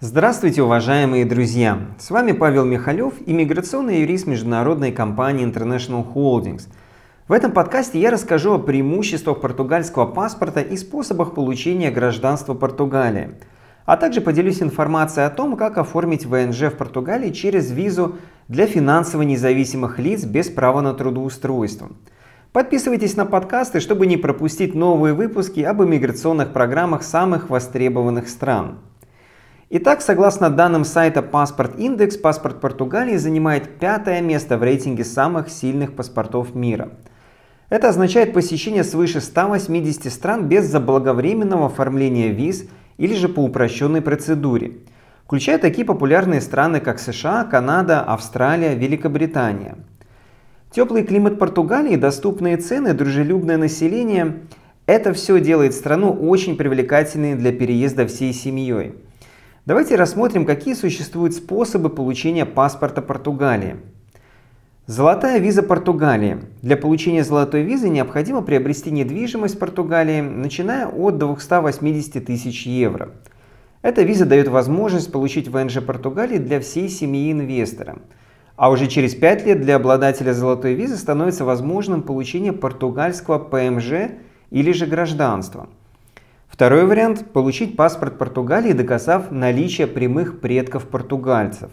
Здравствуйте, уважаемые друзья! С вами Павел Михалев, иммиграционный юрист международной компании International Holdings. В этом подкасте я расскажу о преимуществах португальского паспорта и способах получения гражданства Португалии, а также поделюсь информацией о том, как оформить ВНЖ в Португалии через визу для финансово независимых лиц без права на трудоустройство. Подписывайтесь на подкасты, чтобы не пропустить новые выпуски об иммиграционных программах самых востребованных стран. Итак, согласно данным сайта Паспорт Индекс, паспорт Португалии занимает пятое место в рейтинге самых сильных паспортов мира. Это означает посещение свыше 180 стран без заблаговременного оформления виз или же по упрощенной процедуре, включая такие популярные страны, как США, Канада, Австралия, Великобритания. Теплый климат Португалии, доступные цены, дружелюбное население – это все делает страну очень привлекательной для переезда всей семьей. Давайте рассмотрим, какие существуют способы получения паспорта Португалии. Золотая виза Португалии. Для получения золотой визы необходимо приобрести недвижимость в Португалии, начиная от 280 тысяч евро. Эта виза дает возможность получить ВНЖ Португалии для всей семьи инвестора. А уже через 5 лет для обладателя золотой визы становится возможным получение португальского ПМЖ или же гражданства – Второй вариант – получить паспорт Португалии, доказав наличие прямых предков португальцев.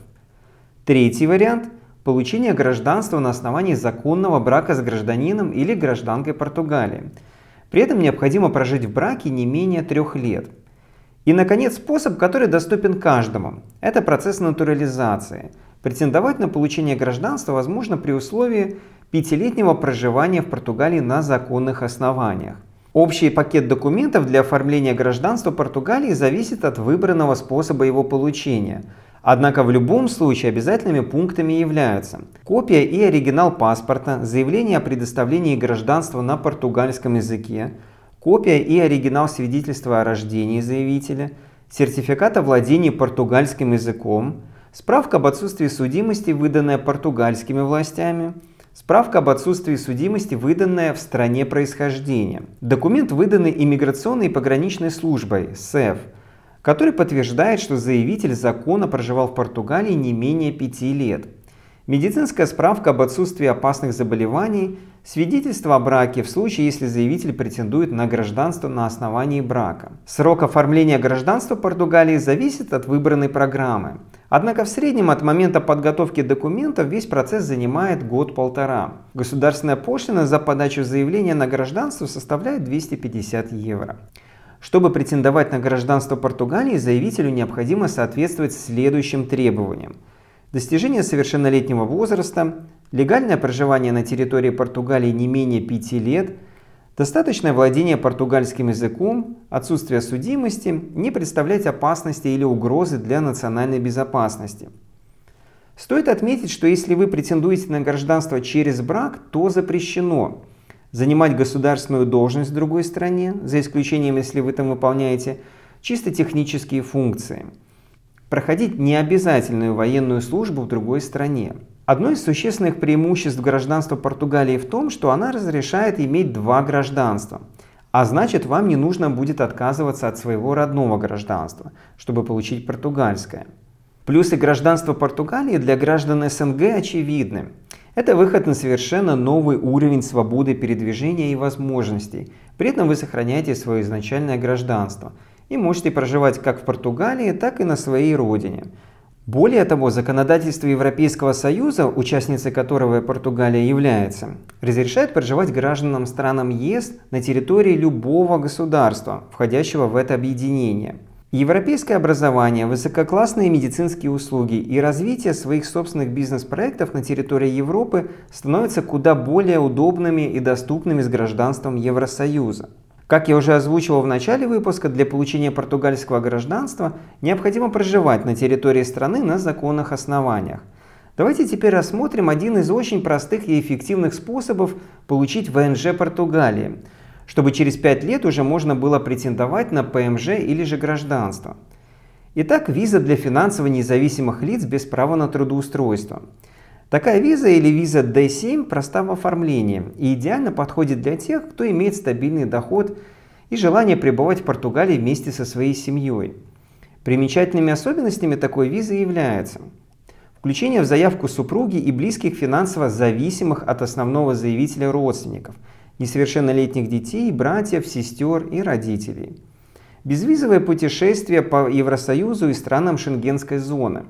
Третий вариант – получение гражданства на основании законного брака с гражданином или гражданкой Португалии. При этом необходимо прожить в браке не менее трех лет. И, наконец, способ, который доступен каждому – это процесс натурализации. Претендовать на получение гражданства возможно при условии пятилетнего проживания в Португалии на законных основаниях. Общий пакет документов для оформления гражданства Португалии зависит от выбранного способа его получения. Однако в любом случае обязательными пунктами являются копия и оригинал паспорта, заявление о предоставлении гражданства на португальском языке, копия и оригинал свидетельства о рождении заявителя, сертификат о владении португальским языком, справка об отсутствии судимости, выданная португальскими властями – Справка об отсутствии судимости, выданная в стране происхождения. Документ, выданный иммиграционной и пограничной службой СЭФ, который подтверждает, что заявитель законно проживал в Португалии не менее пяти лет. Медицинская справка об отсутствии опасных заболеваний, свидетельство о браке в случае, если заявитель претендует на гражданство на основании брака. Срок оформления гражданства Португалии зависит от выбранной программы. Однако в среднем от момента подготовки документов весь процесс занимает год-полтора. Государственная пошлина за подачу заявления на гражданство составляет 250 евро. Чтобы претендовать на гражданство Португалии, заявителю необходимо соответствовать следующим требованиям. Достижение совершеннолетнего возраста, легальное проживание на территории Португалии не менее 5 лет – Достаточное владение португальским языком, отсутствие судимости не представлять опасности или угрозы для национальной безопасности. Стоит отметить, что если вы претендуете на гражданство через брак, то запрещено занимать государственную должность в другой стране, за исключением, если вы там выполняете чисто технические функции, проходить необязательную военную службу в другой стране, Одно из существенных преимуществ гражданства Португалии в том, что она разрешает иметь два гражданства. А значит, вам не нужно будет отказываться от своего родного гражданства, чтобы получить португальское. Плюсы гражданства Португалии для граждан СНГ очевидны. Это выход на совершенно новый уровень свободы передвижения и возможностей. При этом вы сохраняете свое изначальное гражданство и можете проживать как в Португалии, так и на своей родине. Более того, законодательство Европейского Союза, участницей которого Португалия является, разрешает проживать гражданам странам ЕС на территории любого государства, входящего в это объединение. Европейское образование, высококлассные медицинские услуги и развитие своих собственных бизнес-проектов на территории Европы становятся куда более удобными и доступными с гражданством Евросоюза. Как я уже озвучивал в начале выпуска, для получения португальского гражданства необходимо проживать на территории страны на законных основаниях. Давайте теперь рассмотрим один из очень простых и эффективных способов получить ВНЖ Португалии, чтобы через 5 лет уже можно было претендовать на ПМЖ или же гражданство. Итак, виза для финансово независимых лиц без права на трудоустройство – Такая виза или виза D7 проста в оформлении и идеально подходит для тех, кто имеет стабильный доход и желание пребывать в Португалии вместе со своей семьей. Примечательными особенностями такой визы являются включение в заявку супруги и близких финансово зависимых от основного заявителя родственников, несовершеннолетних детей, братьев, сестер и родителей. Безвизовое путешествие по Евросоюзу и странам Шенгенской зоны.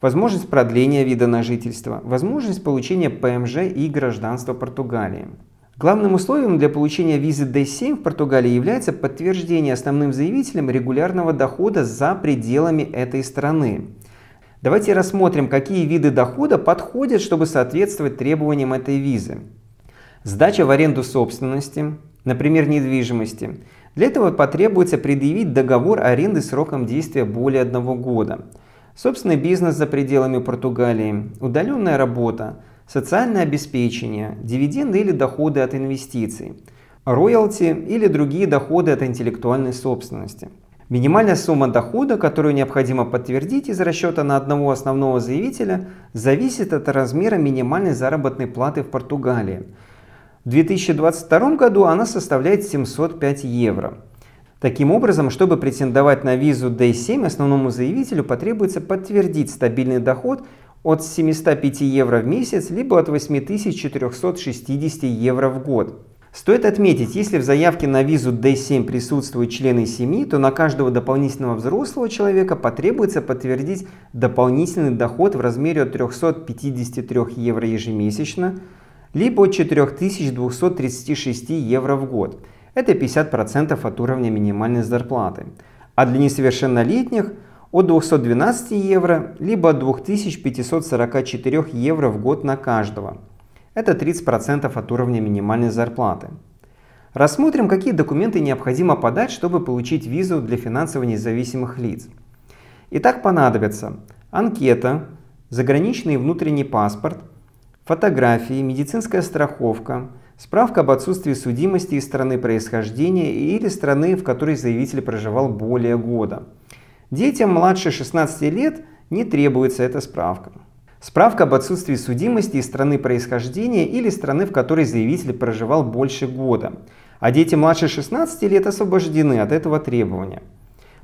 Возможность продления вида на жительство. Возможность получения ПМЖ и гражданства Португалии. Главным условием для получения визы D7 в Португалии является подтверждение основным заявителем регулярного дохода за пределами этой страны. Давайте рассмотрим, какие виды дохода подходят, чтобы соответствовать требованиям этой визы. Сдача в аренду собственности, например, недвижимости. Для этого потребуется предъявить договор аренды сроком действия более одного года. Собственный бизнес за пределами Португалии, удаленная работа, социальное обеспечение, дивиденды или доходы от инвестиций, роялти или другие доходы от интеллектуальной собственности. Минимальная сумма дохода, которую необходимо подтвердить из расчета на одного основного заявителя, зависит от размера минимальной заработной платы в Португалии. В 2022 году она составляет 705 евро. Таким образом, чтобы претендовать на визу D7, основному заявителю потребуется подтвердить стабильный доход от 705 евро в месяц, либо от 8460 евро в год. Стоит отметить, если в заявке на визу D7 присутствуют члены семьи, то на каждого дополнительного взрослого человека потребуется подтвердить дополнительный доход в размере от 353 евро ежемесячно, либо от 4236 евро в год. Это 50% от уровня минимальной зарплаты. А для несовершеннолетних – от 212 евро, либо от 2544 евро в год на каждого. Это 30% от уровня минимальной зарплаты. Рассмотрим, какие документы необходимо подать, чтобы получить визу для финансово независимых лиц. Итак, понадобится анкета, заграничный и внутренний паспорт, фотографии, медицинская страховка, справка об отсутствии судимости из страны происхождения или страны, в которой заявитель проживал более года – Детям младше 16 лет не требуется эта справка. Справка об отсутствии судимости из страны происхождения или страны, в которой заявитель проживал больше года. А дети младше 16 лет освобождены от этого требования.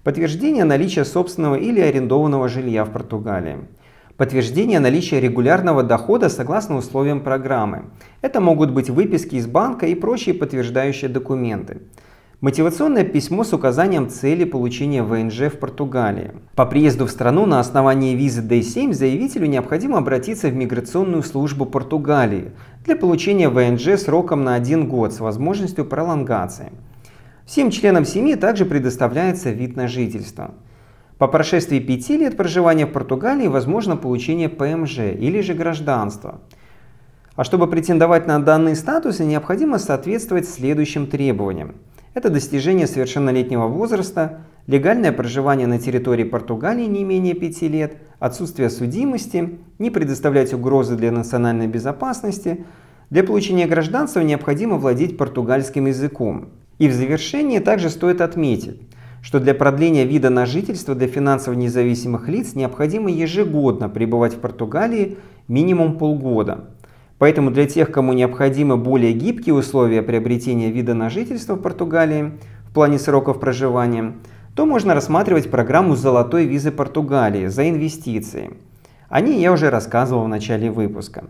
Подтверждение наличия собственного или арендованного жилья в Португалии. Подтверждение наличия регулярного дохода согласно условиям программы. Это могут быть выписки из банка и прочие подтверждающие документы. Мотивационное письмо с указанием цели получения ВНЖ в Португалии. По приезду в страну на основании визы D7 заявителю необходимо обратиться в миграционную службу Португалии для получения ВНЖ сроком на один год с возможностью пролонгации. Всем членам семьи также предоставляется вид на жительство. По прошествии пяти лет проживания в Португалии возможно получение ПМЖ или же гражданства. А чтобы претендовать на данные статусы, необходимо соответствовать следующим требованиям. Это достижение совершеннолетнего возраста, легальное проживание на территории Португалии не менее 5 лет, отсутствие судимости, не предоставлять угрозы для национальной безопасности. Для получения гражданства необходимо владеть португальским языком. И в завершении также стоит отметить, что для продления вида на жительство для финансово независимых лиц необходимо ежегодно пребывать в Португалии минимум полгода. Поэтому для тех, кому необходимы более гибкие условия приобретения вида на жительство в Португалии в плане сроков проживания, то можно рассматривать программу золотой визы Португалии за инвестиции. О ней я уже рассказывал в начале выпуска.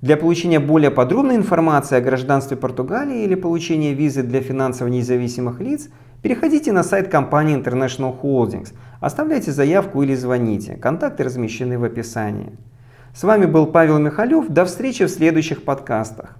Для получения более подробной информации о гражданстве Португалии или получения визы для финансово независимых лиц, переходите на сайт компании International Holdings, оставляйте заявку или звоните. Контакты размещены в описании. С вами был Павел Михалев. До встречи в следующих подкастах.